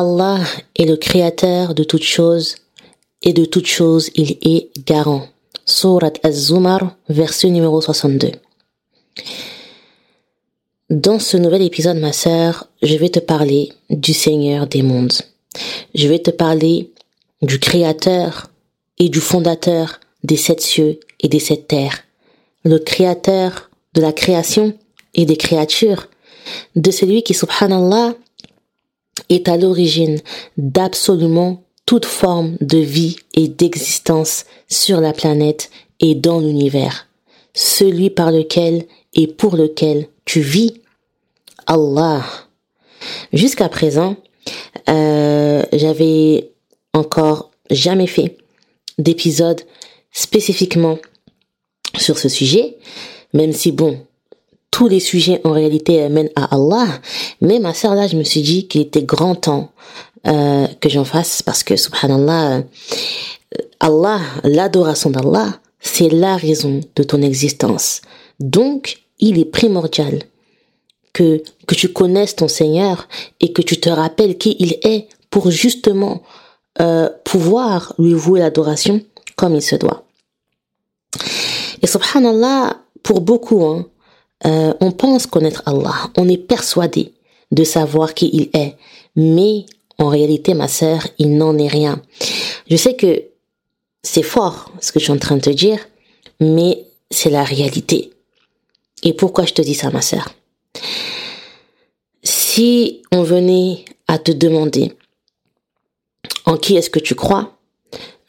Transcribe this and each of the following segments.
Allah est le créateur de toutes choses et de toutes choses il est garant. Surat Az-Zumar, verset numéro 62. Dans ce nouvel épisode, ma sœur, je vais te parler du Seigneur des mondes. Je vais te parler du Créateur et du Fondateur des sept cieux et des sept terres. Le Créateur de la création et des créatures. De celui qui, subhanallah, est à l'origine d'absolument toute forme de vie et d'existence sur la planète et dans l'univers. Celui par lequel et pour lequel tu vis. Allah. Jusqu'à présent, euh, j'avais encore jamais fait d'épisode spécifiquement sur ce sujet, même si bon, tous les sujets en réalité mènent à Allah. Mais ma sœur là, je me suis dit qu'il était grand temps euh, que j'en fasse parce que subhanallah, euh, Allah, l'adoration d'Allah, c'est la raison de ton existence. Donc, il est primordial que, que tu connaisses ton Seigneur et que tu te rappelles qui il est pour justement euh, pouvoir lui vouer l'adoration comme il se doit. Et subhanallah, pour beaucoup, hein, euh, on pense connaître Allah, on est persuadé de savoir qui il est, mais en réalité, ma sœur, il n'en est rien. Je sais que c'est fort ce que je suis en train de te dire, mais c'est la réalité. Et pourquoi je te dis ça, ma sœur? Si on venait à te demander en qui est-ce que tu crois,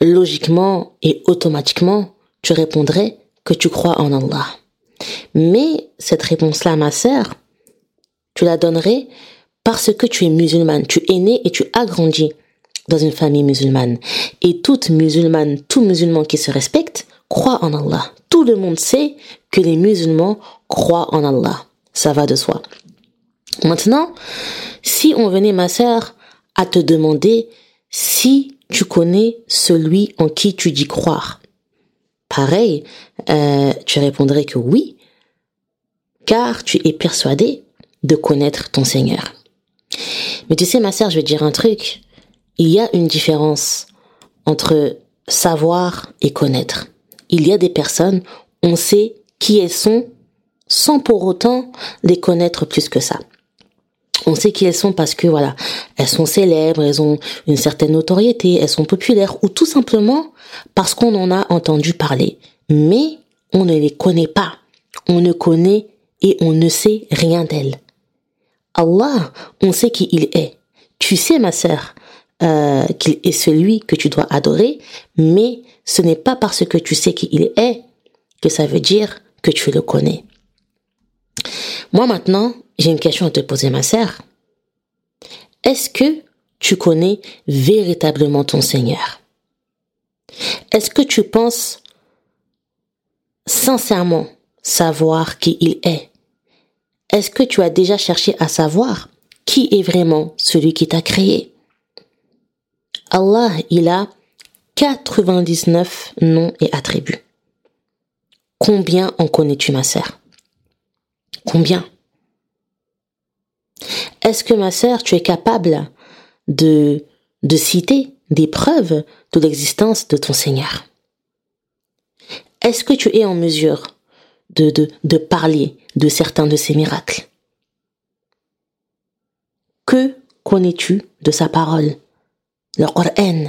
logiquement et automatiquement, tu répondrais que tu crois en Allah. Mais cette réponse-là, ma sœur, tu la donnerais parce que tu es musulmane. Tu es né et tu as grandi dans une famille musulmane. Et toute musulmane, tout musulman qui se respecte, croit en Allah. Tout le monde sait que les musulmans croient en Allah. Ça va de soi. Maintenant, si on venait, ma sœur, à te demander si tu connais celui en qui tu dis croire, pareil, euh, tu répondrais que oui, car tu es persuadé de connaître ton Seigneur. Mais tu sais, ma sœur, je vais te dire un truc. Il y a une différence entre savoir et connaître. Il y a des personnes, on sait qui elles sont sans pour autant les connaître plus que ça. On sait qui elles sont parce que voilà, elles sont célèbres, elles ont une certaine notoriété, elles sont populaires ou tout simplement parce qu'on en a entendu parler. Mais on ne les connaît pas. On ne connaît et on ne sait rien d'elles. Allah, on sait qui il est. Tu sais, ma sœur, euh, qu'il est celui que tu dois adorer, mais ce n'est pas parce que tu sais qui il est que ça veut dire que tu le connais. Moi maintenant, j'ai une question à te poser, ma sœur. Est-ce que tu connais véritablement ton Seigneur? Est-ce que tu penses sincèrement savoir qui il est? Est-ce que tu as déjà cherché à savoir qui est vraiment celui qui t'a créé? Allah, il a 99 noms et attributs. Combien en connais-tu, ma sœur? Combien? Est-ce que ma sœur, tu es capable de, de citer des preuves de l'existence de ton Seigneur? Est-ce que tu es en mesure de, de, parler de certains de ses miracles? Que connais-tu de sa parole? Le Coran.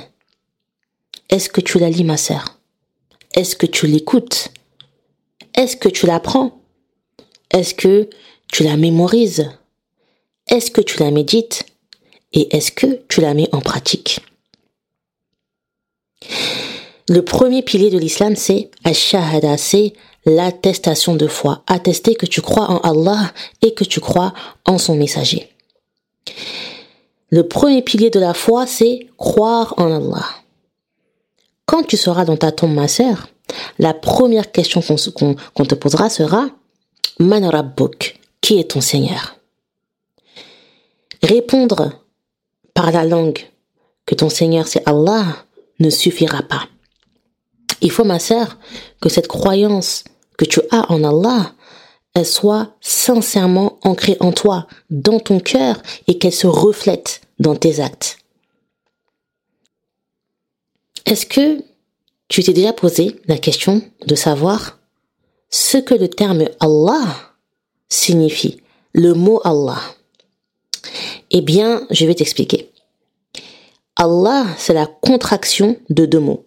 Est-ce que tu la lis, ma sœur? Est-ce que tu l'écoutes? Est-ce que tu l'apprends? Est-ce que tu la mémorises? Est-ce que tu la médites et est-ce que tu la mets en pratique? Le premier pilier de l'islam, c'est c'est l'attestation de foi. Attester que tu crois en Allah et que tu crois en son messager. Le premier pilier de la foi, c'est croire en Allah. Quand tu seras dans ta tombe, ma sœur, la première question qu'on te posera sera Man Rabbuk, qui est ton Seigneur? Répondre par la langue que ton Seigneur c'est Allah ne suffira pas. Il faut, ma sœur, que cette croyance que tu as en Allah, soit sincèrement ancrée en toi, dans ton cœur, et qu'elle se reflète dans tes actes. Est-ce que tu t'es déjà posé la question de savoir ce que le terme Allah signifie, le mot Allah? Eh bien, je vais t'expliquer. Allah, c'est la contraction de deux mots.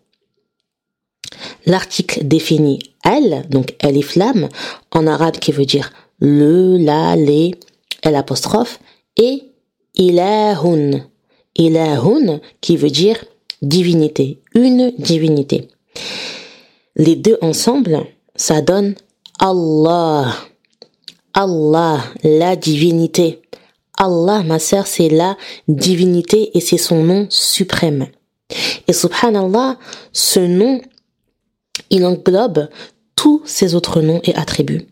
L'article définit elle, donc elle est flamme, en arabe qui veut dire le, la, les, elle apostrophe, et ilahun, ilahun qui veut dire divinité, une divinité. Les deux ensemble, ça donne Allah. Allah, la divinité. Allah, ma sœur, c'est la divinité et c'est son nom suprême. Et subhanallah, ce nom, il englobe tous ses autres noms et attributs.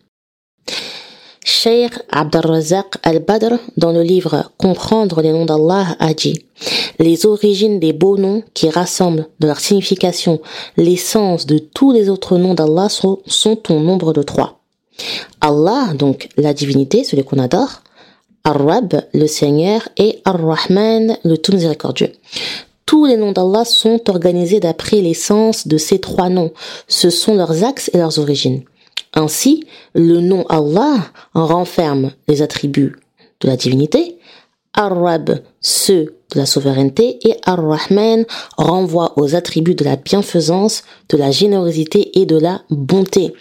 Sheikh Abdelrazak al-Badr, dans le livre Comprendre les noms d'Allah, a dit Les origines des beaux noms qui rassemblent de leur signification l'essence de tous les autres noms d'Allah sont, sont au nombre de trois. Allah, donc la divinité, celui qu'on adore, Ar-Rab, le Seigneur, et Ar-Rahman, le tout miséricordieux. Tous les noms d'Allah sont organisés d'après l'essence de ces trois noms. Ce sont leurs axes et leurs origines. Ainsi, le nom Allah renferme les attributs de la divinité, Ar-Rab ceux de la souveraineté et Ar-Rahman renvoie aux attributs de la bienfaisance, de la générosité et de la bonté.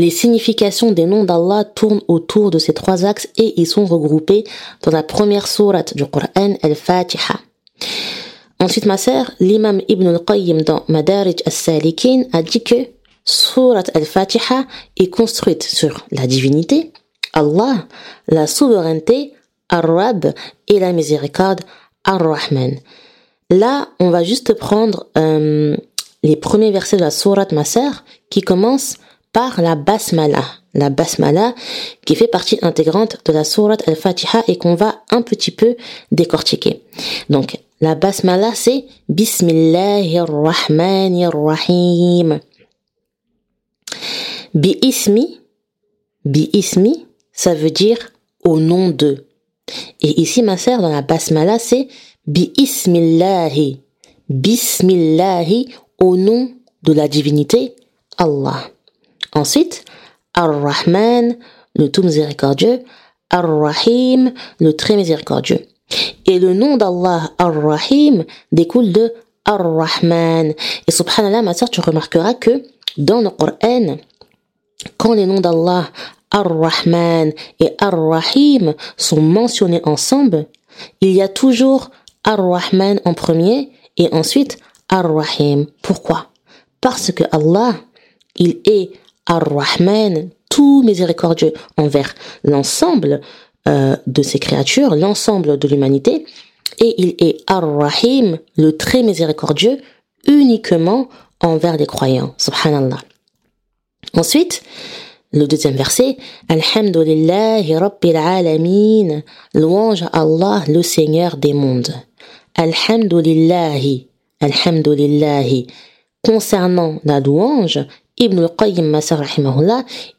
Les significations des noms d'Allah tournent autour de ces trois axes et ils sont regroupés dans la première sourate du Coran, Al-Fatiha. Ensuite, ma sœur, l'imam Ibn al-Qayyim dans Madarij al-Salikin a dit que Surat al-Fatiha est construite sur la divinité, Allah, la souveraineté, Ar-Rab et la miséricorde, Ar-Rahman. Là, on va juste prendre euh, les premiers versets de la Surat ma sœur qui commencent par la basmala. La basmala qui fait partie intégrante de la Surat al-Fatiha et qu'on va un petit peu décortiquer. Donc, la basmala c'est Bismillahirrahmanirrahim. Bi-ismi, bi-ismi, ça veut dire au nom de. Et ici, ma sœur, dans la basmala, c'est bi-ismillahi. Bismillahi, au nom de la divinité, Allah. Ensuite, Ar-Rahman, le tout miséricordieux, Ar-Rahim, le très miséricordieux. Et le nom d'Allah, Ar-Rahim, découle de Ar-Rahman. Et subhanallah, ma sœur, tu remarqueras que dans le Coran, quand les noms d'Allah, Ar-Rahman et Ar-Rahim sont mentionnés ensemble, il y a toujours Ar-Rahman en premier et ensuite Ar-Rahim. Pourquoi? Parce que Allah, il est Ar-Rahman, tout miséricordieux envers l'ensemble euh, de ses créatures, l'ensemble de l'humanité, et il est Ar-Rahim, le très miséricordieux, uniquement envers les croyants. Subhanallah. Ensuite, le deuxième verset, Alhamdulillahi Rabbil Alamin, louange à Allah, le Seigneur des mondes. Alhamdulillahi, Alhamdulillahi. Concernant la louange, Ibn al-Qayyim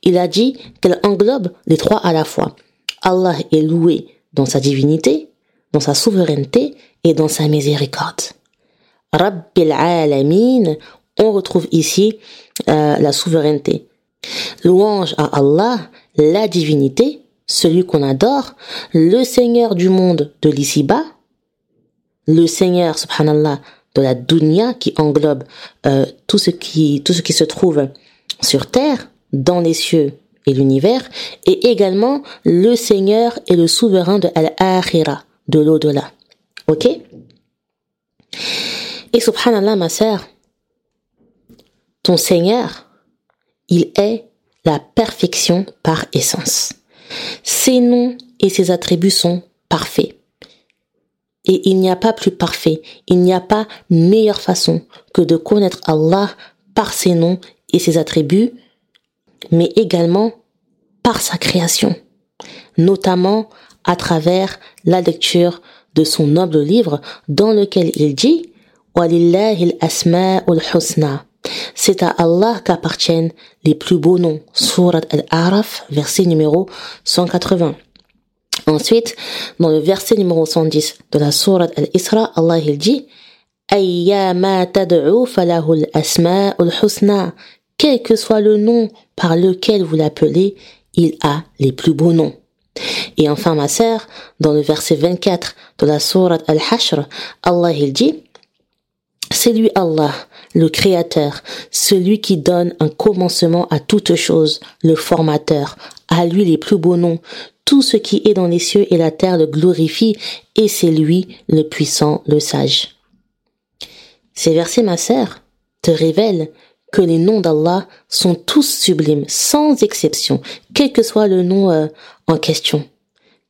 il a dit qu'elle englobe les trois à la fois. Allah est loué dans sa divinité, dans sa souveraineté et dans sa miséricorde. Rabbil Alamin, on retrouve ici euh, la souveraineté. Louange à Allah, la divinité, celui qu'on adore, le Seigneur du monde de l'ici-bas, le Seigneur, subhanallah, de la dunya qui englobe euh, tout ce qui tout ce qui se trouve sur terre, dans les cieux et l'univers, et également le Seigneur et le souverain de Al-Akhira, de l'au-delà. Ok? Et subhanallah, ma sœur, ton Seigneur, il est la perfection par essence. Ses noms et ses attributs sont parfaits. Et il n'y a pas plus parfait, il n'y a pas meilleure façon que de connaître Allah par ses noms et ses attributs, mais également par sa création, notamment à travers la lecture de son noble livre dans lequel il dit c'est à Allah qu'appartiennent les plus beaux noms. Surat Al-Araf, verset numéro 180. Ensuite, dans le verset numéro 110 de la sourate Al-Isra, Allah il dit Quel que soit le nom par lequel vous l'appelez, il a les plus beaux noms. Et enfin, ma sœur, dans le verset 24 de la sourate Al-Hashr, Allah il dit C'est lui Allah, le Créateur, celui qui donne un commencement à toute chose, le formateur, à lui les plus beaux noms, tout ce qui est dans les cieux et la terre le glorifie, et c'est lui le puissant, le sage. Ces versets, ma sœur, te révèlent que les noms d'Allah sont tous sublimes, sans exception, quel que soit le nom euh, en question.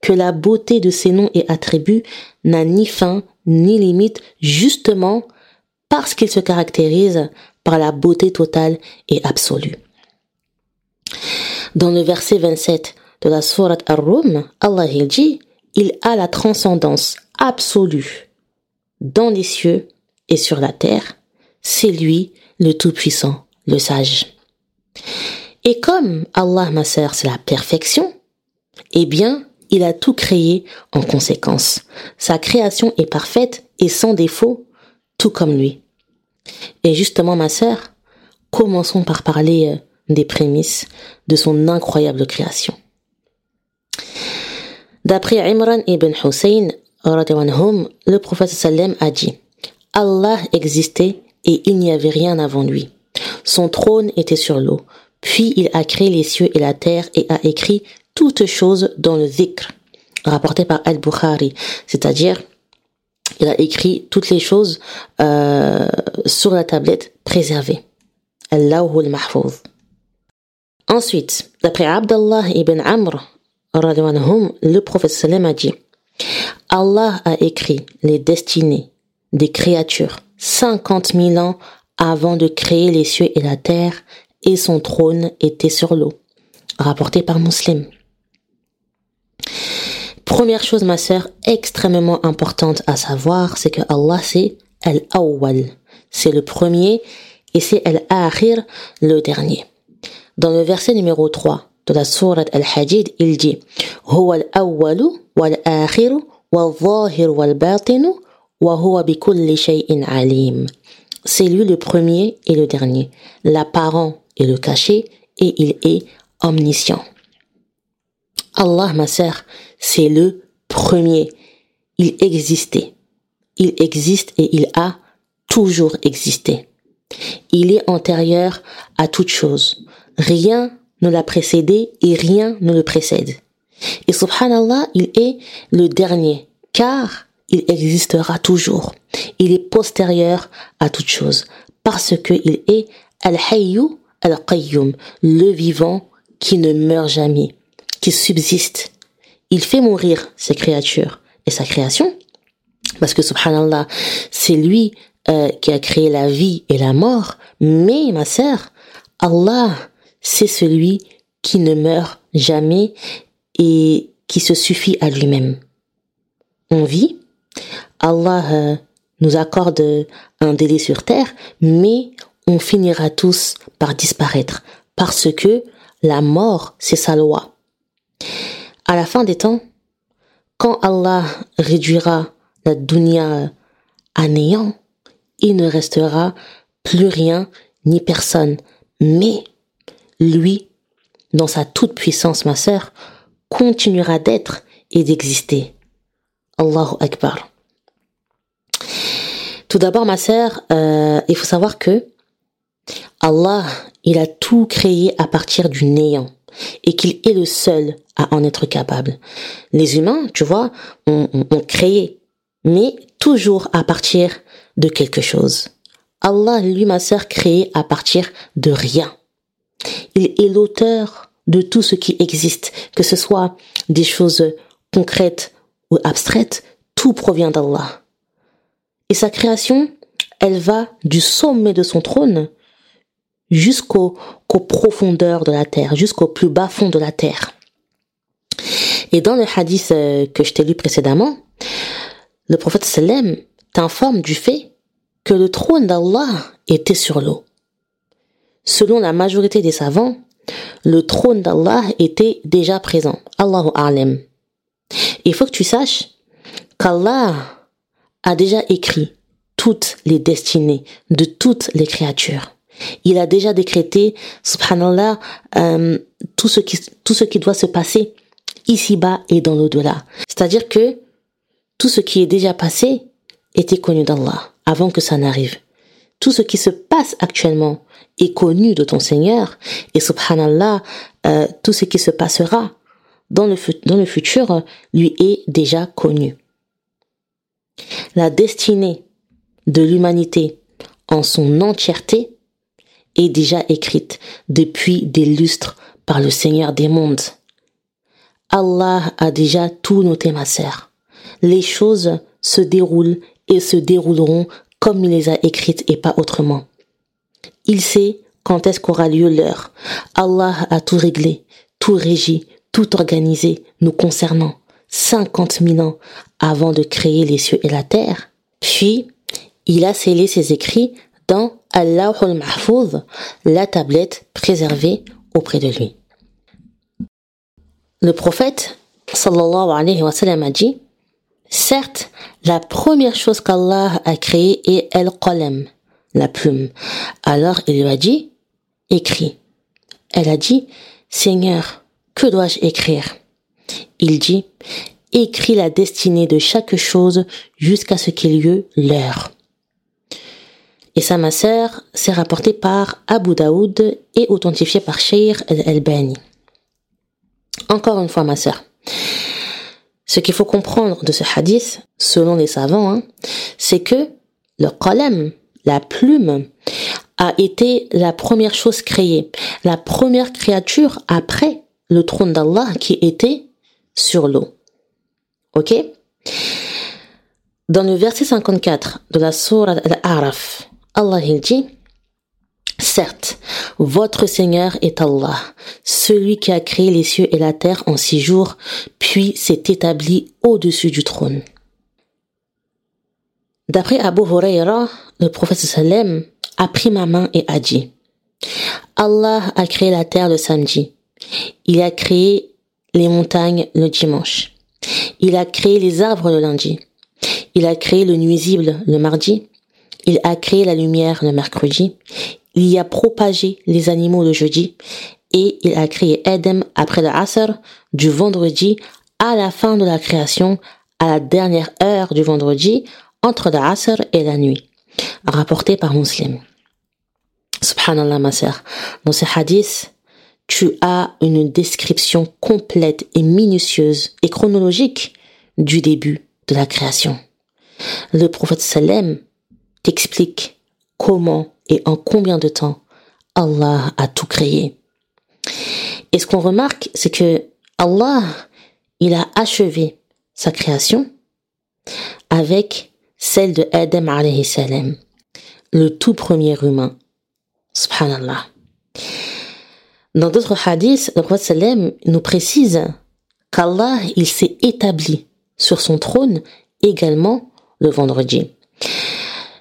Que la beauté de ces noms et attributs n'a ni fin ni limite, justement parce qu'ils se caractérisent par la beauté totale et absolue. Dans le verset 27 de la sourate Ar-Rum, Allah dit, il a la transcendance absolue dans les cieux et sur la terre. C'est lui le Tout-Puissant, le Sage. Et comme Allah, ma sœur, c'est la perfection, eh bien, il a tout créé en conséquence. Sa création est parfaite et sans défaut, tout comme lui. Et justement, ma sœur, commençons par parler euh, des prémices de son incroyable création. D'après Imran ibn Hussein, le prophète sallam a dit Allah existait et il n'y avait rien avant lui. Son trône était sur l'eau. Puis il a créé les cieux et la terre et a écrit toutes choses dans le dhikr, rapporté par Al-Bukhari, c'est-à-dire il a écrit toutes les choses euh, sur la tablette préservée. Allahul Mahfouz. Ensuite, d'après Abdallah ibn Amr, le prophète sallam a dit Allah a écrit les destinées des créatures cinquante mille ans avant de créer les cieux et la terre, et son trône était sur l'eau. Rapporté par Muslim. Première chose, ma sœur, extrêmement importante à savoir, c'est que Allah, c'est Al-Awwal. C'est le premier, et c'est Al-Akhir, le dernier. Dans le verset numéro 3 de la sourate Al-Hadid, il dit, c'est lui le premier et le dernier, l'apparent et le caché, et il est omniscient. Allah, ma sœur, c'est le premier. Il existait. Il existe et il a toujours existé. Il est antérieur à toute chose. Rien ne l'a précédé et rien ne le précède. Et subhanallah, il est le dernier, car il existera toujours. Il est postérieur à toute chose parce qu'il est Al-Hayyu Al-Qayyum, le vivant qui ne meurt jamais, qui subsiste. Il fait mourir ses créatures et sa création parce que subhanallah, c'est lui euh, qui a créé la vie et la mort, mais ma sœur, Allah, c'est celui qui ne meurt jamais et qui se suffit à lui-même. On vit, Allah euh, nous accorde un délai sur terre, mais on finira tous par disparaître parce que la mort, c'est sa loi. À la fin des temps, quand Allah réduira la dunya à néant, il ne restera plus rien ni personne. Mais lui, dans sa toute puissance, ma sœur, continuera d'être et d'exister. Allahu Akbar. Tout d'abord, ma sœur, euh, il faut savoir que Allah, il a tout créé à partir du néant et qu'il est le seul à en être capable. Les humains, tu vois, ont, ont créé, mais toujours à partir de quelque chose. Allah, lui, ma sœur, créé à partir de rien. Il est l'auteur de tout ce qui existe, que ce soit des choses concrètes ou abstraites, tout provient d'Allah. Et sa création, elle va du sommet de son trône jusqu'aux profondeurs de la terre, jusqu'au plus bas fond de la terre. Et dans le hadith euh, que je t'ai lu précédemment, le prophète sallam t'informe du fait que le trône d'Allah était sur l'eau. Selon la majorité des savants, le trône d'Allah était déjà présent. Allahu A'lam. Il faut que tu saches qu'Allah a déjà écrit toutes les destinées de toutes les créatures. Il a déjà décrété, subhanallah, euh, tout ce qui tout ce qui doit se passer ici-bas et dans l'au-delà. C'est-à-dire que tout ce qui est déjà passé était connu d'Allah avant que ça n'arrive. Tout ce qui se passe actuellement est connu de ton Seigneur et subhanallah, euh, tout ce qui se passera dans le, dans le futur lui est déjà connu. La destinée de l'humanité en son entièreté est déjà écrite depuis des lustres par le Seigneur des mondes. Allah a déjà tout noté, ma sœur. Les choses se déroulent et se dérouleront comme il les a écrites et pas autrement. Il sait quand est-ce qu'aura lieu l'heure. Allah a tout réglé, tout régi, tout organisé nous concernant. Cinquante mille ans avant de créer les cieux et la terre. Puis, il a scellé ses écrits dans Allahul Mahfouz, la tablette préservée auprès de lui. Le prophète, sallallahu alayhi wa sallam, a dit, certes, la première chose qu'Allah a créée est El-Qalem, la plume. Alors il lui a dit, écris. Elle a dit, Seigneur, que dois-je écrire? Il dit, écris la destinée de chaque chose jusqu'à ce qu'il y ait l'heure. Et ça, ma sœur, c'est rapporté par Abu Daoud et authentifié par Sheikh al-Albani. Encore une fois, ma sœur. Ce qu'il faut comprendre de ce hadith, selon les savants, hein, c'est que le qalam, la plume, a été la première chose créée, la première créature après le trône d'Allah qui était sur l'eau. Ok? Dans le verset 54 de la sourate Al-Araf, Allah il dit Certes, votre Seigneur est Allah, celui qui a créé les cieux et la terre en six jours, puis s'est établi au-dessus du trône. D'après Abu Huraira, le prophète sallam a pris ma main et a dit Allah a créé la terre le samedi. Il a créé les montagnes le dimanche. Il a créé les arbres le lundi. Il a créé le nuisible le mardi. Il a créé la lumière le mercredi. Il y a propagé les animaux le jeudi. Et il a créé Edem après le Asr du vendredi à la fin de la création, à la dernière heure du vendredi, entre le Asr et la nuit. Rapporté par Muslim. Subhanallah, ma sœur. Dans ce hadith, tu as une description complète et minutieuse et chronologique du début de la création. Le prophète Salem t'explique comment et en combien de temps Allah a tout créé. Et ce qu'on remarque, c'est que Allah, il a achevé sa création avec celle de Adam alayhi salam, le tout premier humain. Subhanallah. Dans d'autres hadiths, le prophète sallam nous précise qu'Allah, il s'est établi sur son trône également le vendredi.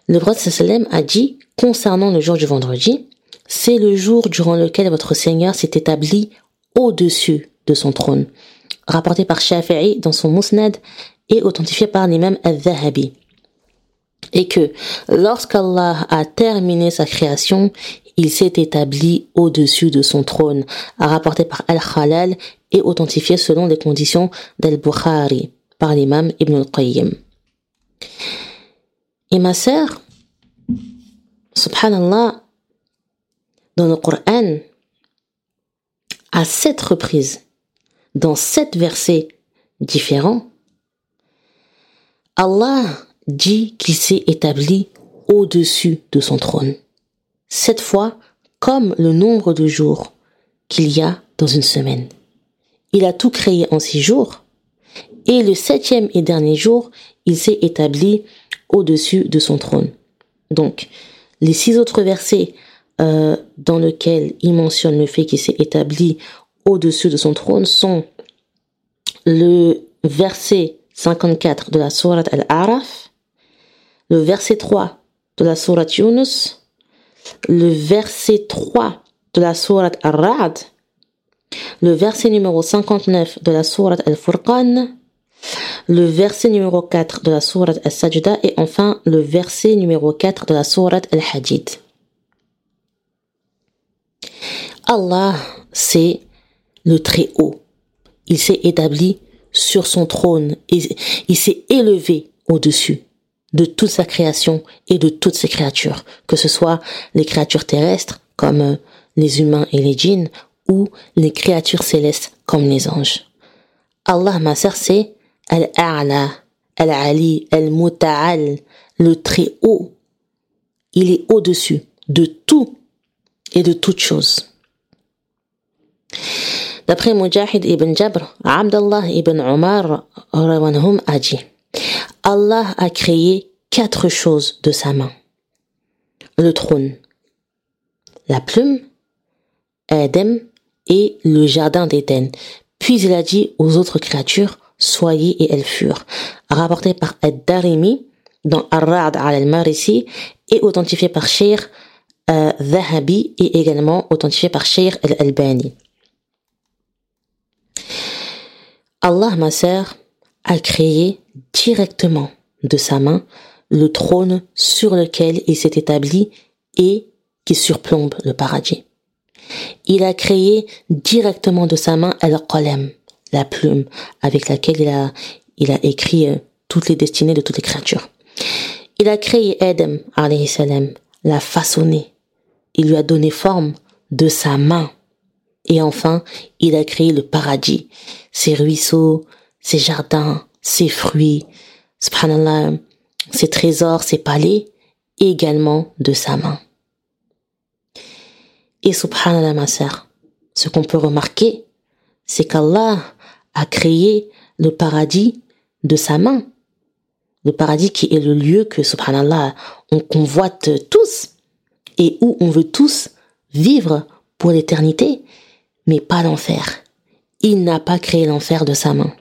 Le prophète sallam a dit concernant le jour du vendredi, c'est le jour durant lequel votre Seigneur s'est établi au-dessus de son trône. Rapporté par Shafi'i dans son Musnad et authentifié par l'imam al-Zahabi. Et que lorsqu'Allah a terminé sa création, il s'est établi au-dessus de son trône, rapporté par Al-Khalal et authentifié selon les conditions d'Al-Bukhari par l'imam Ibn al-Qayyim. Et ma sœur, subhanallah, dans le Coran, à sept reprises, dans sept versets différents, Allah dit qu'il s'est établi au-dessus de son trône cette fois comme le nombre de jours qu'il y a dans une semaine. Il a tout créé en six jours, et le septième et dernier jour, il s'est établi au-dessus de son trône. Donc, les six autres versets euh, dans lesquels il mentionne le fait qu'il s'est établi au-dessus de son trône sont le verset 54 de la sourate Al-Araf, le verset 3 de la sourate Yunus, le verset 3 de la sourate Ar-Ra'd, le verset numéro 59 de la sourate Al-Furqan le verset numéro 4 de la sourate Al-Sajda et enfin le verset numéro 4 de la sourate Al-Hadid. Allah, c'est le Très-Haut. Il s'est établi sur son trône et il s'est élevé au-dessus de toute sa création et de toutes ses créatures, que ce soit les créatures terrestres comme les humains et les djinns ou les créatures célestes comme les anges. Allah, ma sœur, c'est Al-A'la, Al-Ali, Al-Muta'al, le très haut. Il est au-dessus de tout et de toutes choses. D'après Mujahid ibn Jabr, Abdallah ibn Omar a dit Allah a créé quatre choses de sa main. Le trône, la plume, Adam et le jardin d'Éden. Puis il a dit aux autres créatures, soyez et elles furent. Rapporté par Ad-Darimi dans Ar-Ra'd al-Marisi et authentifié par Sheikh euh, Zahabi et également authentifié par Sheikh al-Albani. Allah, ma sœur, a créé directement de sa main le trône sur lequel il s'est établi et qui surplombe le paradis. Il a créé directement de sa main al-qalam, la plume avec laquelle il a, il a écrit euh, toutes les destinées de toutes les créatures. Il a créé Adam, alayhi salam, l'a façonné. Il lui a donné forme de sa main. Et enfin, il a créé le paradis, ses ruisseaux, ses jardins, ses fruits, subhanallah, ses trésors, ses palais, également de sa main. Et subhanallah, ma sœur, ce qu'on peut remarquer, c'est qu'Allah a créé le paradis de sa main. Le paradis qui est le lieu que, subhanallah, on convoite tous et où on veut tous vivre pour l'éternité, mais pas l'enfer. Il n'a pas créé l'enfer de sa main.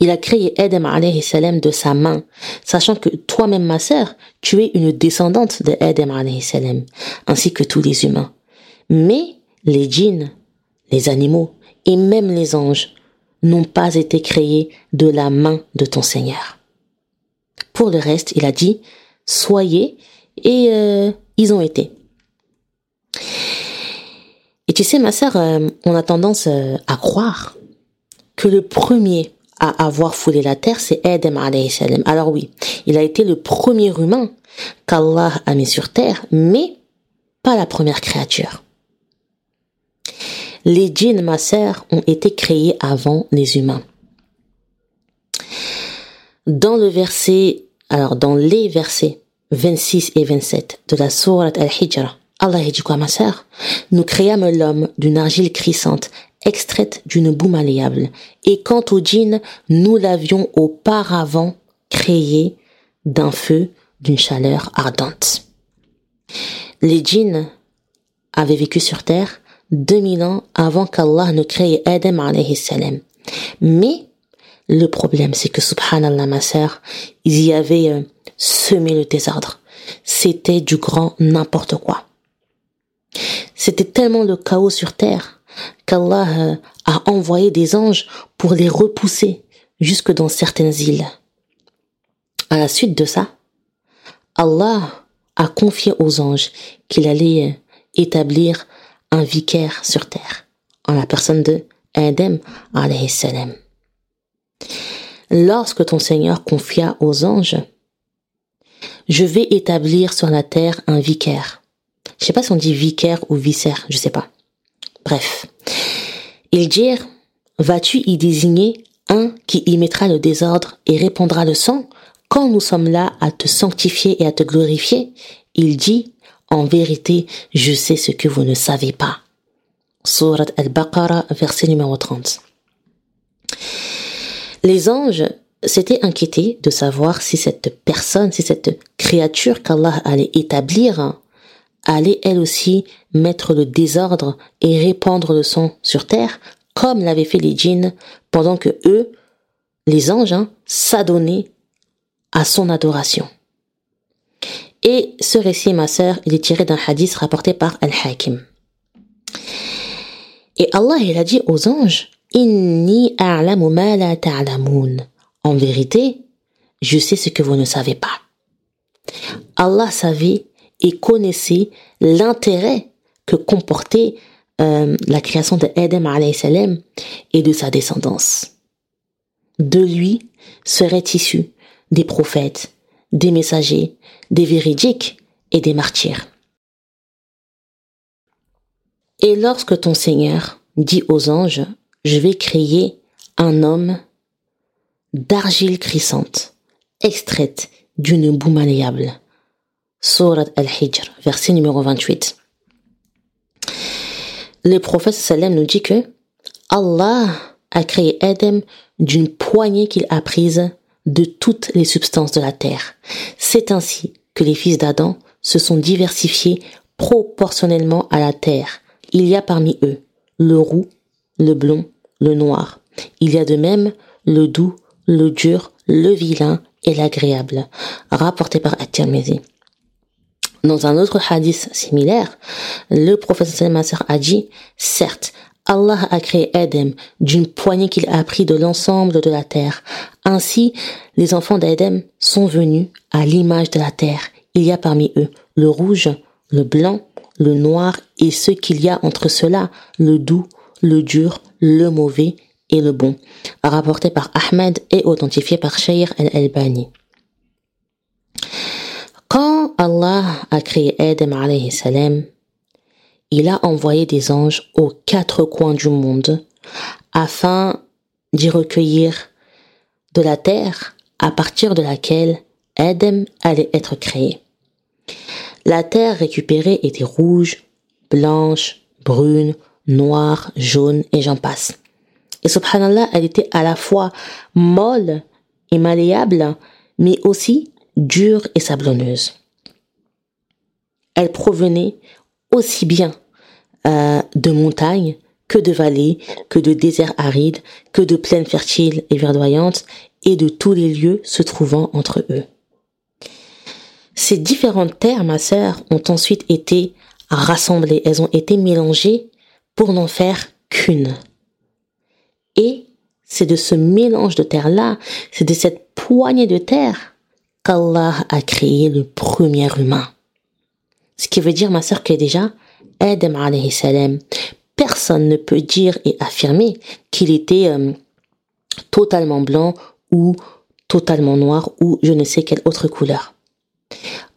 Il a créé Adam alayhi salam de sa main, sachant que toi-même, ma sœur, tu es une descendante de Adam alayhi salam, ainsi que tous les humains. Mais les djinns, les animaux et même les anges n'ont pas été créés de la main de ton Seigneur. Pour le reste, il a dit, soyez, et euh, ils ont été. Et tu sais, ma sœur, euh, on a tendance euh, à croire que le premier à avoir foulé la terre, c'est Adam alayhi salam. Alors oui, il a été le premier humain qu'Allah a mis sur terre, mais pas la première créature. Les djinns, ma sœur, ont été créés avant les humains. Dans le verset, alors dans les versets 26 et 27 de la sourate Al-Hijra, Allah dit quoi, ma sœur? Nous créâmes l'homme d'une argile crissante extraite d'une boue malléable. Et quant au djinn, nous l'avions auparavant créé d'un feu d'une chaleur ardente. Les djinns avaient vécu sur terre 2000 ans avant qu'Allah ne crée Adam alayhi salam. Mais le problème, c'est que subhanallah, ma sœur, ils y avaient euh, semé le désordre. C'était du grand n'importe quoi. C'était tellement le chaos sur terre qu'Allah euh, a envoyé des anges pour les repousser jusque dans certaines îles. À la suite de ça, Allah a confié aux anges qu'il allait euh, établir un vicaire sur terre, en la personne de Adam alayhi salam. Lorsque ton Seigneur confia aux anges, je vais établir sur la terre un vicaire. Je sais pas si on dit vicaire ou vicaire, je sais pas. Bref. Ils dirent, vas-tu y désigner un qui y mettra le désordre et répandra le sang? Quand nous sommes là à te sanctifier et à te glorifier? Il dit, en vérité, je sais ce que vous ne savez pas. Surat al-Baqarah, verset numéro 30. Les anges s'étaient inquiétés de savoir si cette personne, si cette créature qu'Allah allait établir allait elle aussi mettre le désordre et répandre le sang sur terre, comme l'avaient fait les djinns, pendant que eux, les anges, hein, s'adonnaient à son adoration. Et ce récit, ma sœur, il est tiré d'un hadith rapporté par Al-Hakim. Et Allah, il a dit aux anges Inni a'lamu ma la ta'lamun. En vérité, je sais ce que vous ne savez pas. Allah savait et connaissait l'intérêt que comportait euh, la création de Adam salam et de sa descendance. De lui seraient issus des prophètes, des messagers, des véridiques et des martyrs. Et lorsque ton Seigneur dit aux anges, je vais créer un homme d'argile crissante, extraite d'une boue malléable. Surat al-Hijr, verset numéro 28. Le prophète sallam nous dit que Allah a créé Adam d'une poignée qu'il a prise de toutes les substances de la terre. C'est ainsi que les fils d'Adam se sont diversifiés proportionnellement à la terre. Il y a parmi eux le roux, le blond, le noir. Il y a de même le doux, le dur, le vilain et l'agréable, rapporté par At-Tirmidhi. Dans un autre hadith similaire, le prophète Masser a dit, certes, Allah a créé Adam d'une poignée qu'il a pris de l'ensemble de la terre. Ainsi, les enfants d'Adam sont venus à l'image de la terre. Il y a parmi eux le rouge, le blanc, le noir et ce qu'il y a entre cela, le doux, le dur, le mauvais et le bon, rapporté par Ahmed et authentifié par Shaykh al-Albani. Allah a créé Adam alayhi salam, il a envoyé des anges aux quatre coins du monde afin d'y recueillir de la terre à partir de laquelle Adam allait être créé. La terre récupérée était rouge, blanche, brune, noire, jaune et j'en passe. Et subhanallah, elle était à la fois molle et malléable, mais aussi dure et sablonneuse. Elle provenait aussi bien euh, de montagnes que de vallées, que de déserts arides, que de plaines fertiles et verdoyantes, et de tous les lieux se trouvant entre eux. Ces différentes terres, ma sœur, ont ensuite été rassemblées, elles ont été mélangées pour n'en faire qu'une. Et c'est de ce mélange de terre-là, c'est de cette poignée de terre qu'Allah a créé le premier humain. Ce qui veut dire, ma sœur, que déjà, Adam alayhi salam, personne ne peut dire et affirmer qu'il était euh, totalement blanc ou totalement noir ou je ne sais quelle autre couleur.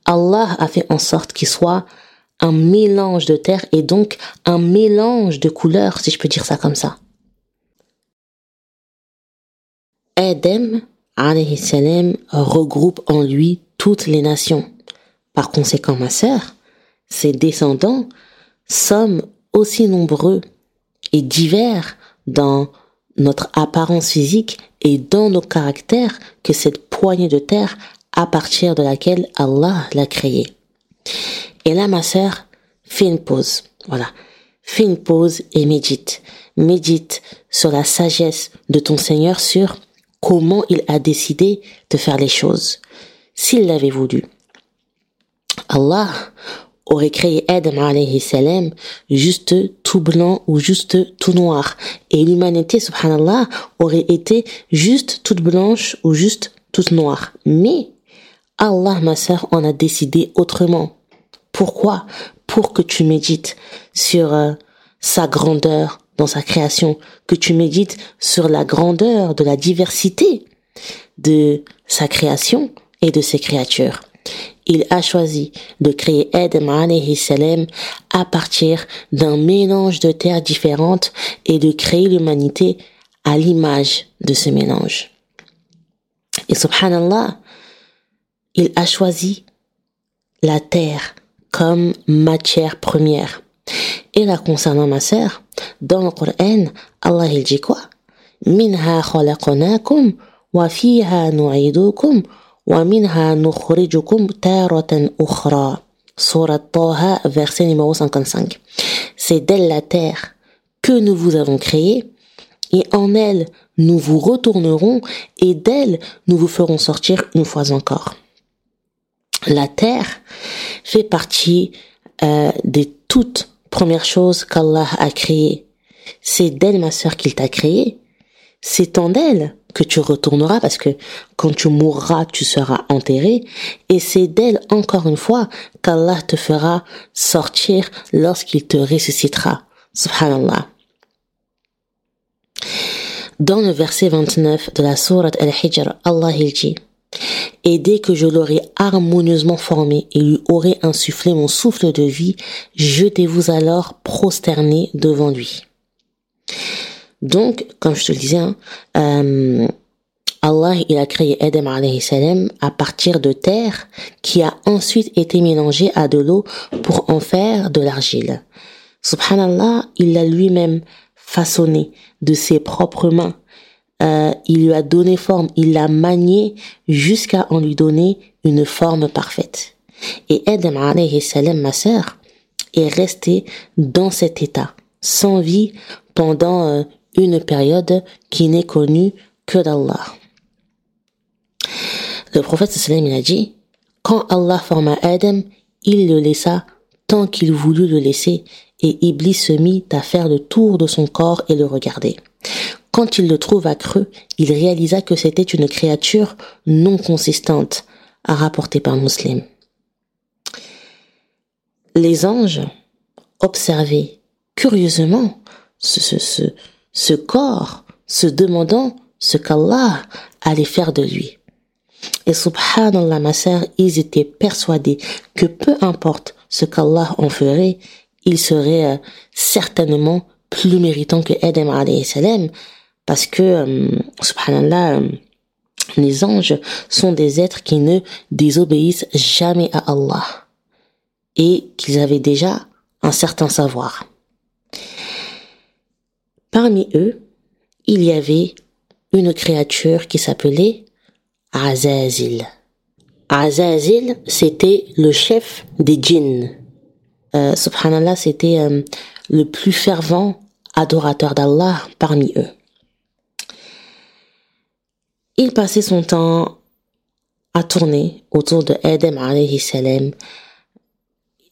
Allah a fait en sorte qu'il soit un mélange de terre et donc un mélange de couleurs, si je peux dire ça comme ça. Adam, alayhi salam, regroupe en lui toutes les nations. Par conséquent, ma sœur, ses descendants sommes aussi nombreux et divers dans notre apparence physique et dans nos caractères que cette poignée de terre à partir de laquelle Allah l'a créé. Et là, ma sœur, fais une pause. Voilà. Fais une pause et médite. Médite sur la sagesse de ton Seigneur, sur comment il a décidé de faire les choses. S'il l'avait voulu. Allah aurait créé Adam alayhi salam juste tout blanc ou juste tout noir. Et l'humanité, subhanallah, aurait été juste toute blanche ou juste toute noire. Mais Allah, ma sœur, en a décidé autrement. Pourquoi? Pour que tu médites sur euh, sa grandeur dans sa création, que tu médites sur la grandeur de la diversité de sa création et de ses créatures. Il a choisi de créer Adam alayhi salam à partir d'un mélange de terres différentes et de créer l'humanité à l'image de ce mélange. Et subhanallah, il a choisi la terre comme matière première. Et là, concernant ma sœur, dans le Coran, Allah il dit quoi? Minha nukhrijukum taratan ukhra. Surat Taha, verset numéro 55. C'est d'elle la terre que nous vous avons créée et en elle nous vous retournerons et d'elle nous vous ferons sortir une fois encore la terre fait partie euh, des toutes premières choses qu'Allah a créées. c'est d'elle, ma sœur, qu'il t'a créé. C'est en elle que tu retourneras parce que quand tu mourras, tu seras enterré. Et c'est d'elle, encore une fois, qu'Allah te fera sortir lorsqu'il te ressuscitera. Subhanallah. Dans le verset 29 de la sourate Al-Hijr, Allah dit Et dès que je l'aurai harmonieusement formé et lui aurai insufflé mon souffle de vie, jetez-vous alors prosterné devant lui. Donc, comme je te le disais, hein, euh, Allah il a créé Adam alayhi salam à partir de terre qui a ensuite été mélangée à de l'eau pour en faire de l'argile. Subhanallah, il l'a lui-même façonné de ses propres mains. Euh, il lui a donné forme, il l'a manié jusqu'à en lui donner une forme parfaite. Et Adam alayhi salam, ma sœur, est resté dans cet état, sans vie, pendant euh, une période qui n'est connue que d'Allah. Le prophète sallam a dit, quand Allah forma Adam, il le laissa tant qu'il voulut le laisser, et Iblis se mit à faire le tour de son corps et le regarder. Quand il le trouva creux, il réalisa que c'était une créature non consistante, à rapporter par Muslim. Les anges observaient curieusement ce, ce corps, se demandant ce qu'Allah allait faire de lui. Et subhanallah, ma sœur, ils étaient persuadés que peu importe ce qu'Allah en ferait, il serait euh, certainement plus méritant que Adam alayhi salam, parce que, euh, subhanallah, euh, les anges sont des êtres qui ne désobéissent jamais à Allah et qu'ils avaient déjà un certain savoir. Parmi eux, il y avait une créature qui s'appelait Azazil. Azazil, c'était le chef des djinns. Euh, subhanallah, c'était euh, le plus fervent adorateur d'Allah parmi eux. Il passait son temps à tourner autour de Adam alayhi salam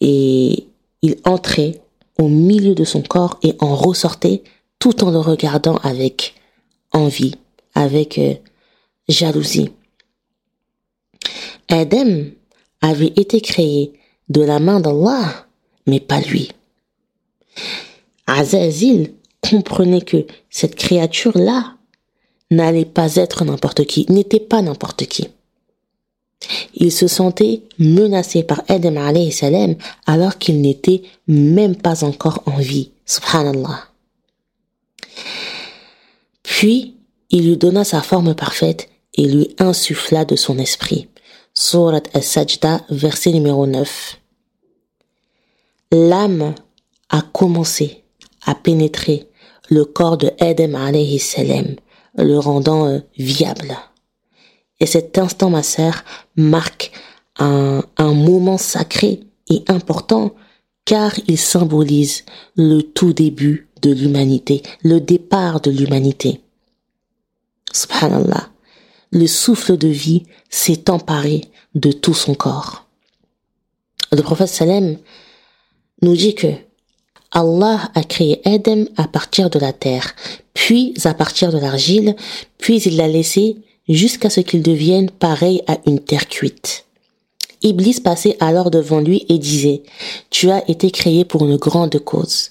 et il entrait au milieu de son corps et en ressortait tout en le regardant avec envie, avec euh, jalousie. Adam avait été créé de la main d'Allah, mais pas lui. Azazil comprenait que cette créature-là n'allait pas être n'importe qui, n'était pas n'importe qui. Il se sentait menacé par Adam alayhi salam alors qu'il n'était même pas encore en vie. Subhanallah. Puis, il lui donna sa forme parfaite et lui insuffla de son esprit. Surat al-Sajda, verset numéro 9. L'âme a commencé à pénétrer le corps de Adam alayhi salam, le rendant euh, viable. Et cet instant, ma sœur, marque un moment sacré et important car il symbolise le tout début de l'humanité, le départ de l'humanité. Subhanallah, le souffle de vie s'est emparé de tout son corps. Le prophète Salem nous dit que Allah a créé Adam à partir de la terre, puis à partir de l'argile, puis il l'a laissé jusqu'à ce qu'il devienne pareil à une terre cuite. Iblis passait alors devant lui et disait, Tu as été créé pour une grande cause.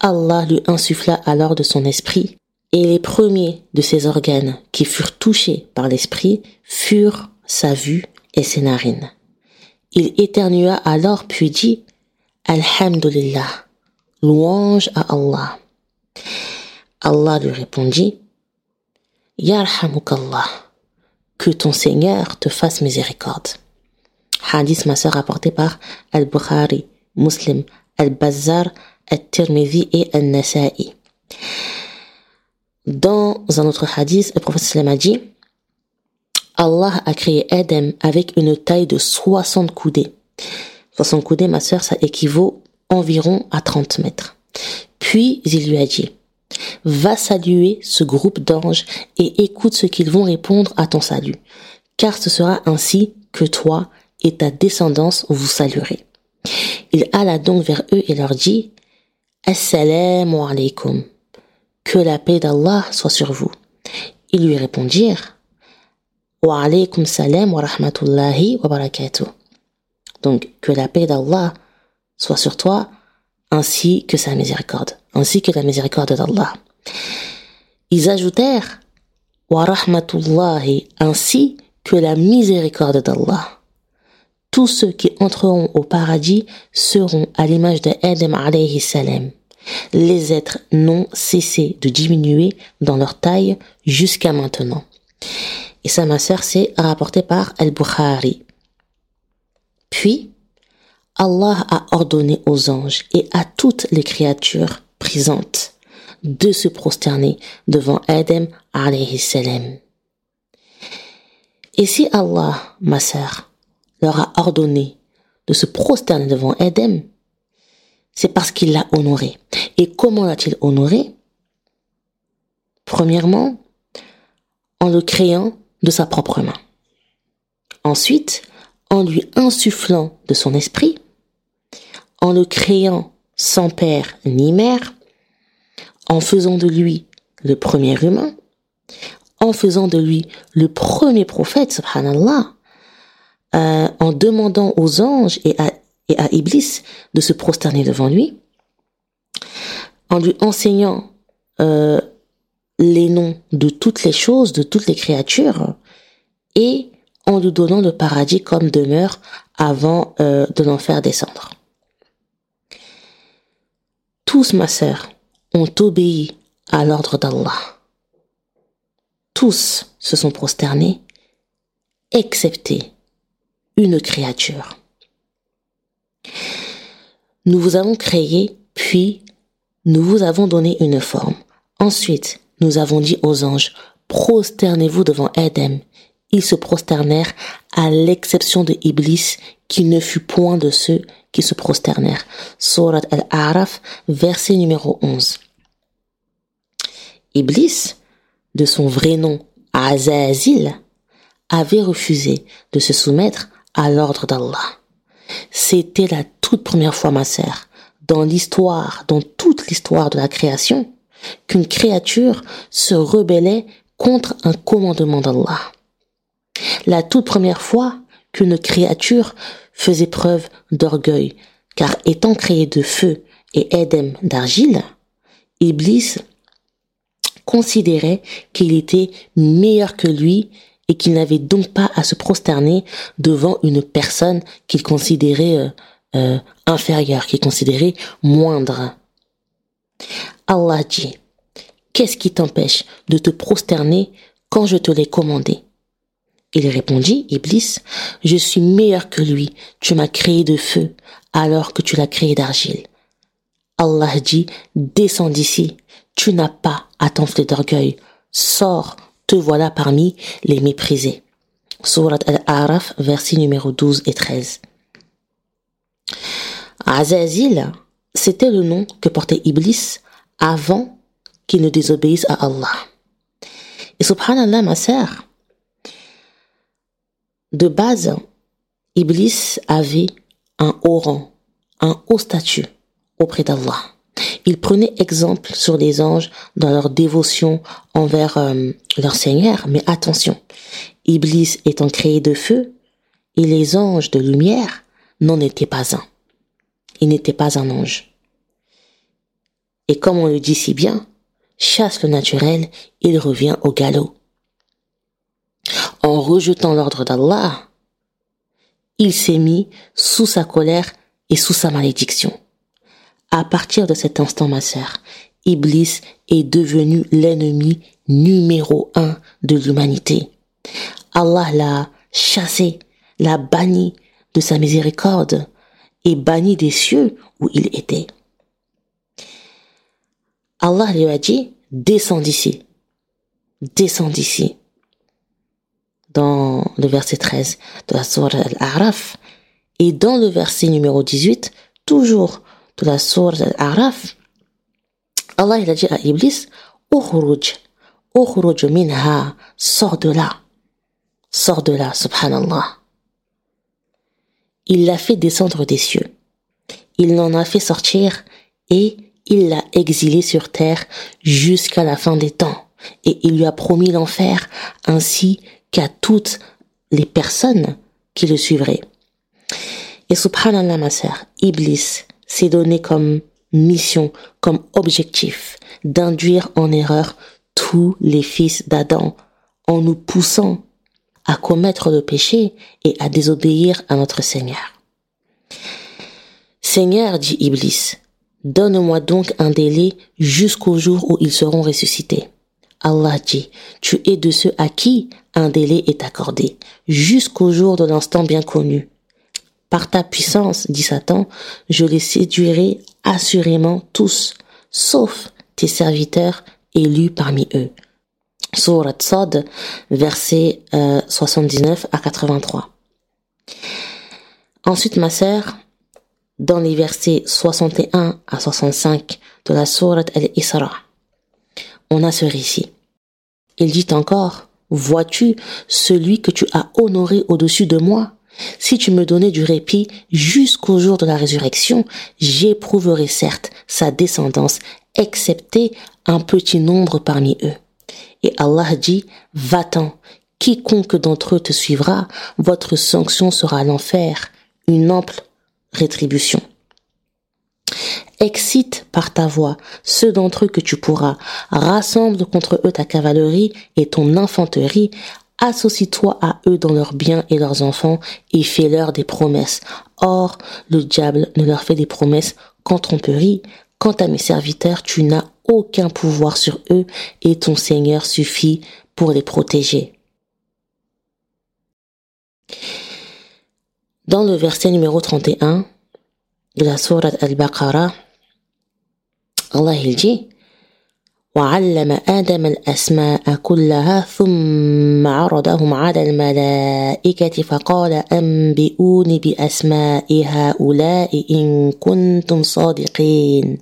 Allah lui insuffla alors de son esprit, et les premiers de ses organes qui furent touchés par l'esprit furent sa vue et ses narines. Il éternua alors puis dit Alhamdulillah, louange à Allah. Allah lui répondit Yarhamukallah, que ton Seigneur te fasse miséricorde. Hadith ma sœur rapporté par Al-Bukhari, Muslim, Al-Bazzar, Al-Tirmidhi et Al-Nasa'i. Dans un autre hadith, le prophète a dit Allah a créé Adam avec une taille de 60 coudées. 60 coudées, ma sœur, ça équivaut environ à 30 mètres. Puis il lui a dit Va saluer ce groupe d'anges et écoute ce qu'ils vont répondre à ton salut, car ce sera ainsi que toi et ta descendance vous saluerez. Il alla donc vers eux et leur dit Assalamu alaikum. Que la paix d'Allah soit sur vous. Ils lui répondirent, Wa alaykum salam wa rahmatullahi wa barakatuh. Donc, que la paix d'Allah soit sur toi, ainsi que sa miséricorde, ainsi que la miséricorde d'Allah. Ils ajoutèrent, Wa rahmatullahi, ainsi que la miséricorde d'Allah. Tous ceux qui entreront au paradis seront à l'image de Adam alayhi salam les êtres n'ont cessé de diminuer dans leur taille jusqu'à maintenant. Et ça, ma sœur, c'est rapporté par Al-Bukhari. Puis, Allah a ordonné aux anges et à toutes les créatures présentes de se prosterner devant Adam alayhi salam. Et si Allah, ma sœur, leur a ordonné de se prosterner devant Adam, c'est parce qu'il l'a honoré. Et comment l'a-t-il honoré? Premièrement, en le créant de sa propre main. Ensuite, en lui insufflant de son esprit, en le créant sans père ni mère, en faisant de lui le premier humain, en faisant de lui le premier prophète, subhanallah, euh, en demandant aux anges et à et à Iblis de se prosterner devant lui, en lui enseignant euh, les noms de toutes les choses, de toutes les créatures, et en lui donnant le paradis comme demeure avant euh, de l'en faire descendre. Tous, ma sœur, ont obéi à l'ordre d'Allah. Tous se sont prosternés, excepté une créature. Nous vous avons créé, puis nous vous avons donné une forme. Ensuite, nous avons dit aux anges, prosternez-vous devant Adam. Ils se prosternèrent à l'exception de Iblis qui ne fut point de ceux qui se prosternèrent. Surat al-A'raf, verset numéro 11. Iblis, de son vrai nom Azazil, avait refusé de se soumettre à l'ordre d'Allah. C'était la toute première fois, ma sœur, dans l'histoire, dans toute l'histoire de la création, qu'une créature se rebellait contre un commandement d'Allah. La toute première fois qu'une créature faisait preuve d'orgueil, car étant créé de feu et Edem d'argile, Iblis considérait qu'il était meilleur que lui et qu'il n'avait donc pas à se prosterner devant une personne qu'il considérait euh, euh, inférieure, qu'il considérait moindre. Allah dit, qu'est-ce qui t'empêche de te prosterner quand je te l'ai commandé? Il répondit, Iblis, je suis meilleur que lui, tu m'as créé de feu alors que tu l'as créé d'argile. Allah dit, descends d'ici, tu n'as pas à t'enfler d'orgueil, sors te voilà parmi les méprisés. Surat al-Araf, verset numéro 12 et 13. Azazil, c'était le nom que portait Iblis avant qu'il ne désobéisse à Allah. Et subhanallah, ma sœur, de base, Iblis avait un haut rang, un haut statut auprès d'Allah. Il prenait exemple sur les anges dans leur dévotion envers euh, leur Seigneur. Mais attention, Iblis étant créé de feu et les anges de lumière n'en étaient pas un. Il n'était pas un ange. Et comme on le dit si bien, chasse le naturel, il revient au galop. En rejetant l'ordre d'Allah, il s'est mis sous sa colère et sous sa malédiction. À partir de cet instant, ma sœur, Iblis est devenu l'ennemi numéro un de l'humanité. Allah l'a chassé, l'a banni de sa miséricorde et banni des cieux où il était. Allah lui a dit, descends d'ici, descends d'ici. Dans le verset 13 de la Sourate Al-A'raf et dans le verset numéro 18, toujours la sourate Al-Araf, Allah il a dit à Iblis, Ukhruj, Ukhruj minha, sors de là, sors de là, subhanallah. Il l'a fait descendre des cieux. Il l'en a fait sortir et il l'a exilé sur terre jusqu'à la fin des temps, et il lui a promis l'enfer ainsi qu'à toutes les personnes qui le suivraient. Et subhanallah ma sœur, Iblis s'est donné comme mission, comme objectif d'induire en erreur tous les fils d'Adam en nous poussant à commettre le péché et à désobéir à notre Seigneur. Seigneur, dit Iblis, donne-moi donc un délai jusqu'au jour où ils seront ressuscités. Allah dit, tu es de ceux à qui un délai est accordé, jusqu'au jour de l'instant bien connu. Par ta puissance, dit Satan, je les séduirai assurément tous, sauf tes serviteurs élus parmi eux. Surat Sad, versets 79 euh, à 83. Ensuite, ma sœur, dans les versets 61 à 65 de la Sourate Al-Isra, on a ce récit. Il dit encore, vois-tu celui que tu as honoré au-dessus de moi? Si tu me donnais du répit jusqu'au jour de la résurrection, j'éprouverai certes sa descendance, excepté un petit nombre parmi eux. Et Allah dit, va-t'en, quiconque d'entre eux te suivra, votre sanction sera l'enfer, une ample rétribution. Excite par ta voix ceux d'entre eux que tu pourras, rassemble contre eux ta cavalerie et ton infanterie, associe-toi à eux dans leurs biens et leurs enfants et fais-leur des promesses. Or, le diable ne leur fait des promesses qu'en tromperie. Quant à mes serviteurs, tu n'as aucun pouvoir sur eux et ton Seigneur suffit pour les protéger. Dans le verset numéro 31 de la sourate Al-Baqarah, Allah il dit وعلم آدم الأسماء كلها ثم عرضهم على الملائكة فقال أنبئوني بأسماء هؤلاء إن كنتم صادقين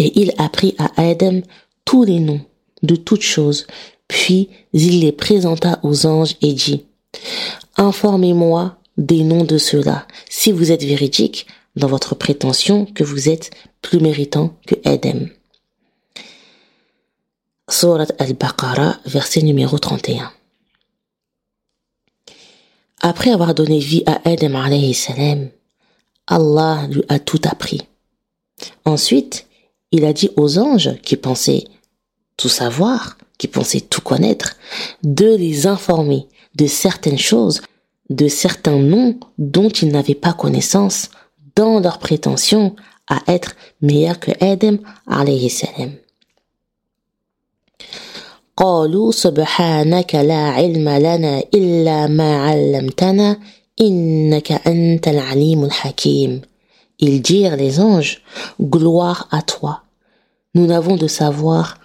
Et il apprit à Adam tous les noms de toutes choses, puis il les présenta aux anges et dit, Informez-moi des noms de ceux-là, si vous êtes véridique dans votre prétention que vous êtes plus méritant que Adam. Surat al-Baqarah, verset numéro 31. Après avoir donné vie à Adam alayhi salam, Allah lui a tout appris. Ensuite, il a dit aux anges qui pensaient tout savoir, qui pensaient tout connaître, de les informer de certaines choses de certains noms dont ils n'avaient pas connaissance dans leur prétention à être meilleurs que Adam alayhi salam. قالوا سبحانك لا علم لنا إلا ما علمتنا إنك أنت العليم الحكيم Ils dirent les anges, gloire à toi. Nous n'avons de savoir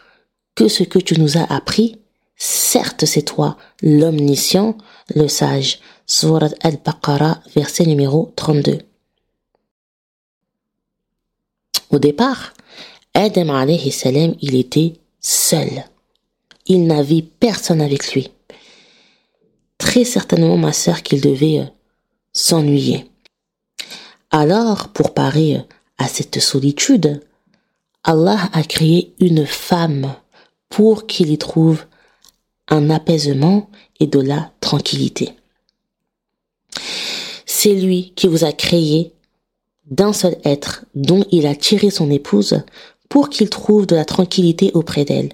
que ce que tu nous as appris. Certes, c'est toi, l'omniscient, le sage. Surat al-Baqarah, verset numéro 32. Au départ, Adam alayhi salam, il était seul. Il n'avait personne avec lui. Très certainement, ma sœur, qu'il devait euh, s'ennuyer. Alors, pour parer euh, à cette solitude, Allah a créé une femme pour qu'il y trouve un apaisement et de la tranquillité. C'est lui qui vous a créé d'un seul être dont il a tiré son épouse pour qu'il trouve de la tranquillité auprès d'elle.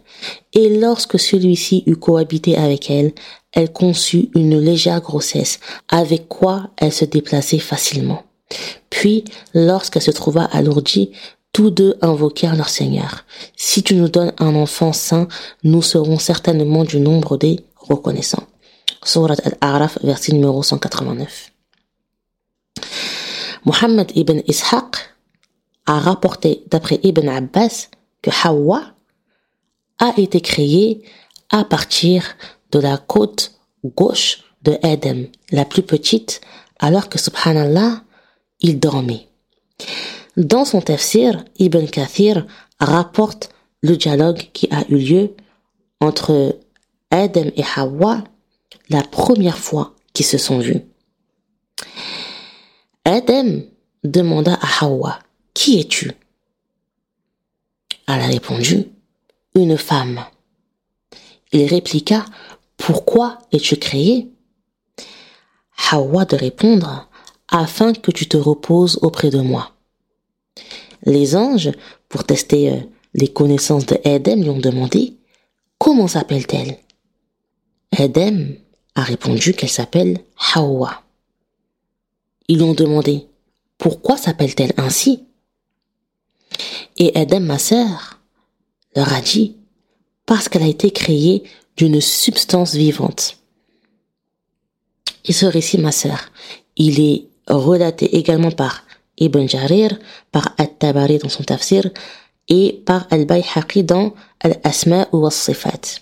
Et lorsque celui-ci eut cohabité avec elle, elle conçut une légère grossesse, avec quoi elle se déplaçait facilement. Puis, lorsqu'elle se trouva alourdie, tous deux invoquèrent leur Seigneur. Si tu nous donnes un enfant saint, nous serons certainement du nombre des reconnaissants. Surat al-A'raf, verset numéro 189. Mohammed ibn Ishaq a rapporté d'après Ibn Abbas que Hawa a été créée à partir de la côte gauche de Adam, la plus petite, alors que subhanallah, il dormait. Dans son tafsir, Ibn Kathir rapporte le dialogue qui a eu lieu entre Adam et Hawa la première fois qu'ils se sont vus. Adam demanda à Hawa, Qui es-tu? Elle a répondu, une femme. Il répliqua, pourquoi es-tu créé? Hawa de répondre, afin que tu te reposes auprès de moi. Les anges, pour tester euh, les connaissances de Edem, lui ont demandé, comment s'appelle-t-elle? Edem a répondu qu'elle s'appelle Hawa. Ils lui ont demandé, pourquoi s'appelle-t-elle ainsi? Et Edem, ma sœur, leur a dit, parce qu'elle a été créée d'une substance vivante. Et ce récit, ma sœur, il est relaté également par Ibn Jarir, par At-Tabari dans son tafsir, et par Al-Bayhaqi dans Al-Asma ou Al-Sifat.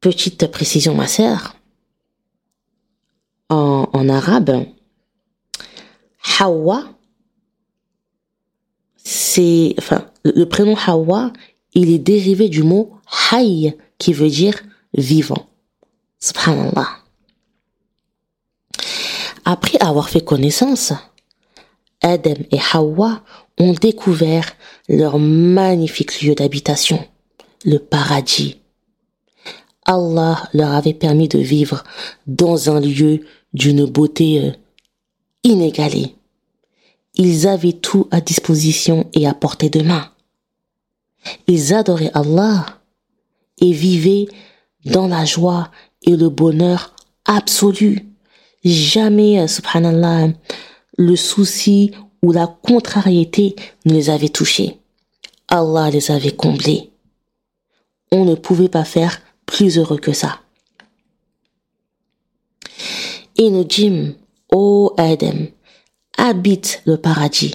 Petite précision, ma sœur, en, en arabe, Hawa, c'est, enfin, le prénom Hawa, il est dérivé du mot Hay, qui veut dire vivant. Subhanallah. Après avoir fait connaissance, Adam et Hawa ont découvert leur magnifique lieu d'habitation, le paradis. Allah leur avait permis de vivre dans un lieu d'une beauté euh, inégalée. Ils avaient tout à disposition et à portée de main. Ils adoraient Allah et vivaient dans la joie et le bonheur absolu. Jamais, euh, subhanallah, le souci ou la contrariété ne les avait touchés. Allah les avait comblés. On ne pouvait pas faire plus heureux que ça. Et nous dîmes, ô Adam, habite le paradis,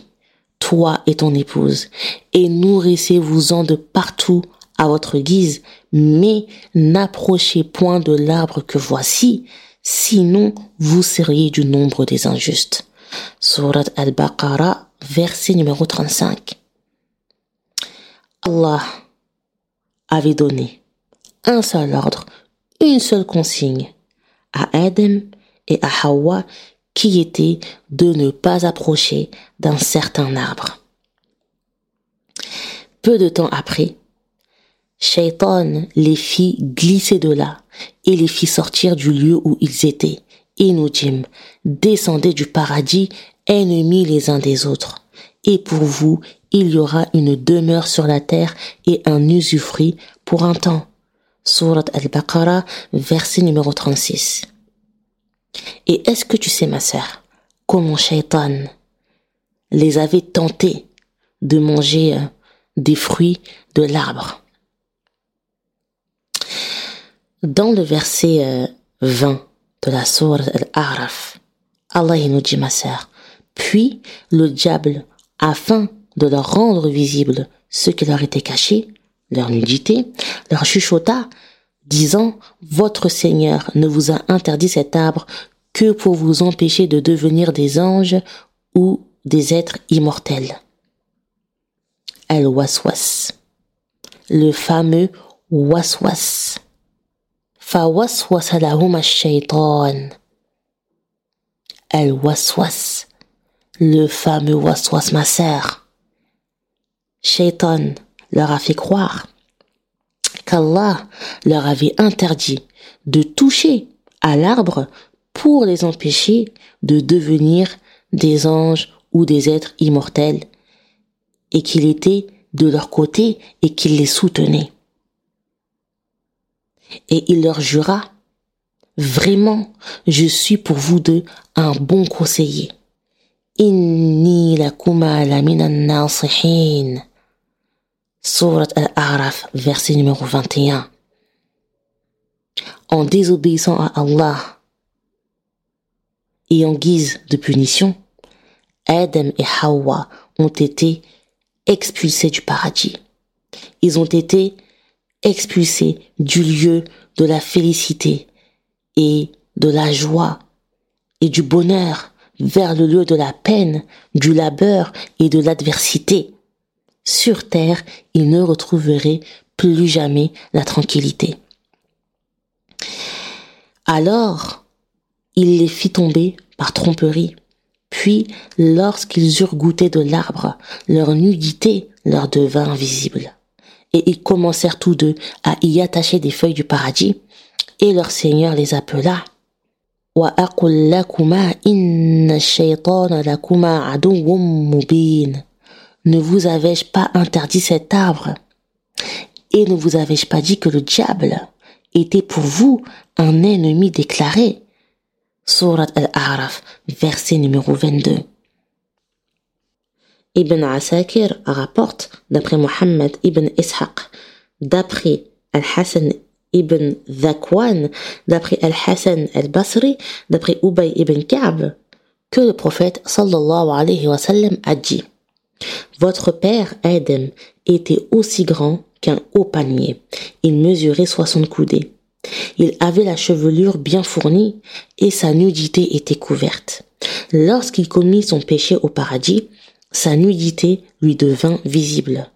toi et ton épouse, et nourrissez-vous-en de partout à votre guise, mais n'approchez point de l'arbre que voici, sinon vous seriez du nombre des injustes. Surat al-Baqarah, verset numéro 35. Allah avait donné un seul ordre, une seule consigne à Adam et à Hawa qui était de ne pas approcher d'un certain arbre. Peu de temps après, Shaitan les fit glisser de là et les fit sortir du lieu où ils étaient. Dîmes, descendez du paradis, ennemis les uns des autres. Et pour vous, il y aura une demeure sur la terre et un usufruit pour un temps. Surat al-Baqarah, verset numéro 36. Et est-ce que tu sais, ma sœur, comment Shaitan les avait tentés de manger euh, des fruits de l'arbre? Dans le verset 20 euh, de la sourate Al-A'raf, Allah nous dit, ma sœur, puis le diable, afin de leur rendre visible ce qui leur était caché, leur nudité, leur chuchota, disant, Votre Seigneur ne vous a interdit cet arbre que pour vous empêcher de devenir des anges ou des êtres immortels. Al-Waswas, le fameux Waswas. فوسوس لهما الشيطان الوسوس le fameux waswas ma sœur Shaitan leur a fait croire qu'Allah leur avait interdit de toucher à l'arbre pour les empêcher de devenir des anges ou des êtres immortels et qu'il était de leur côté et qu'il les soutenait. Et il leur jura, Vraiment, je suis pour vous deux un bon conseiller. Inni Surat al-A'raf, verset numéro 21. En désobéissant à Allah et en guise de punition, Adam et Hawa ont été expulsés du paradis. Ils ont été expulsés du lieu de la félicité et de la joie et du bonheur vers le lieu de la peine, du labeur et de l'adversité. Sur terre, ils ne retrouveraient plus jamais la tranquillité. Alors, il les fit tomber par tromperie, Puis, lorsqu'ils eurent goûté de l'arbre, leur nudité leur devint visible. Et ils commencèrent tous deux à y attacher des feuilles du paradis, et leur Seigneur les appela. Ne vous avais-je pas interdit cet arbre? Et ne vous avais-je pas dit que le diable était pour vous un ennemi déclaré? Surat Al-A'raf, verset numéro 22. Ibn Asakir rapporte, d'après Mohammed ibn Ishaq, d'après Al-Hassan ibn Zakwan, d'après Al-Hassan al-Basri, d'après Ubay ibn Ka'b, que le prophète sallallahu alayhi wa sallam a dit Votre père Adam était aussi grand qu'un haut palmier. Il mesurait soixante coudées. Il avait la chevelure bien fournie et sa nudité était couverte. Lorsqu'il commit son péché au paradis, sa nudité lui devint visible.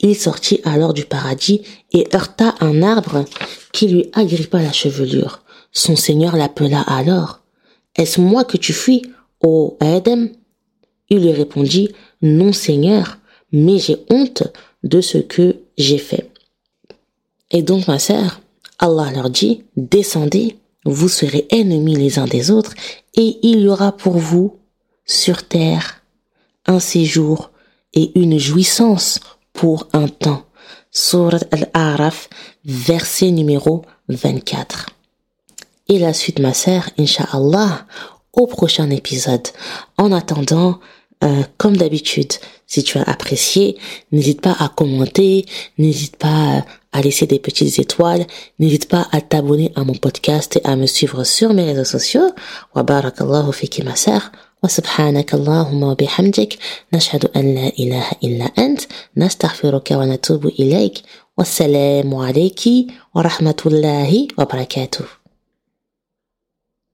Il sortit alors du paradis et heurta un arbre qui lui agrippa la chevelure. Son Seigneur l'appela alors. Est-ce moi que tu fuis, ô Adam? Il lui répondit, non Seigneur, mais j'ai honte de ce que j'ai fait. Et donc, ma sœur, Allah leur dit, descendez, vous serez ennemis les uns des autres, et il y aura pour vous, sur terre, un séjour et une jouissance pour un temps. Surat Al-A'raf, verset numéro 24. Et la suite, ma sœur, Inch'Allah, au prochain épisode. En attendant, euh, comme d'habitude, si tu as apprécié, n'hésite pas à commenter, n'hésite pas euh, à laisser des petites étoiles, n'hésite pas à t'abonner à mon podcast et à me suivre sur mes réseaux sociaux. Wa barakallahu fiki masar. Wa subhanaka Allahumma wa bihamdik. Nashhadu an la ilaha illa ant. Nastaghfiruka wa natubu ilayk. Wassalamu alayki wa rahmatullahi wa barakatuh.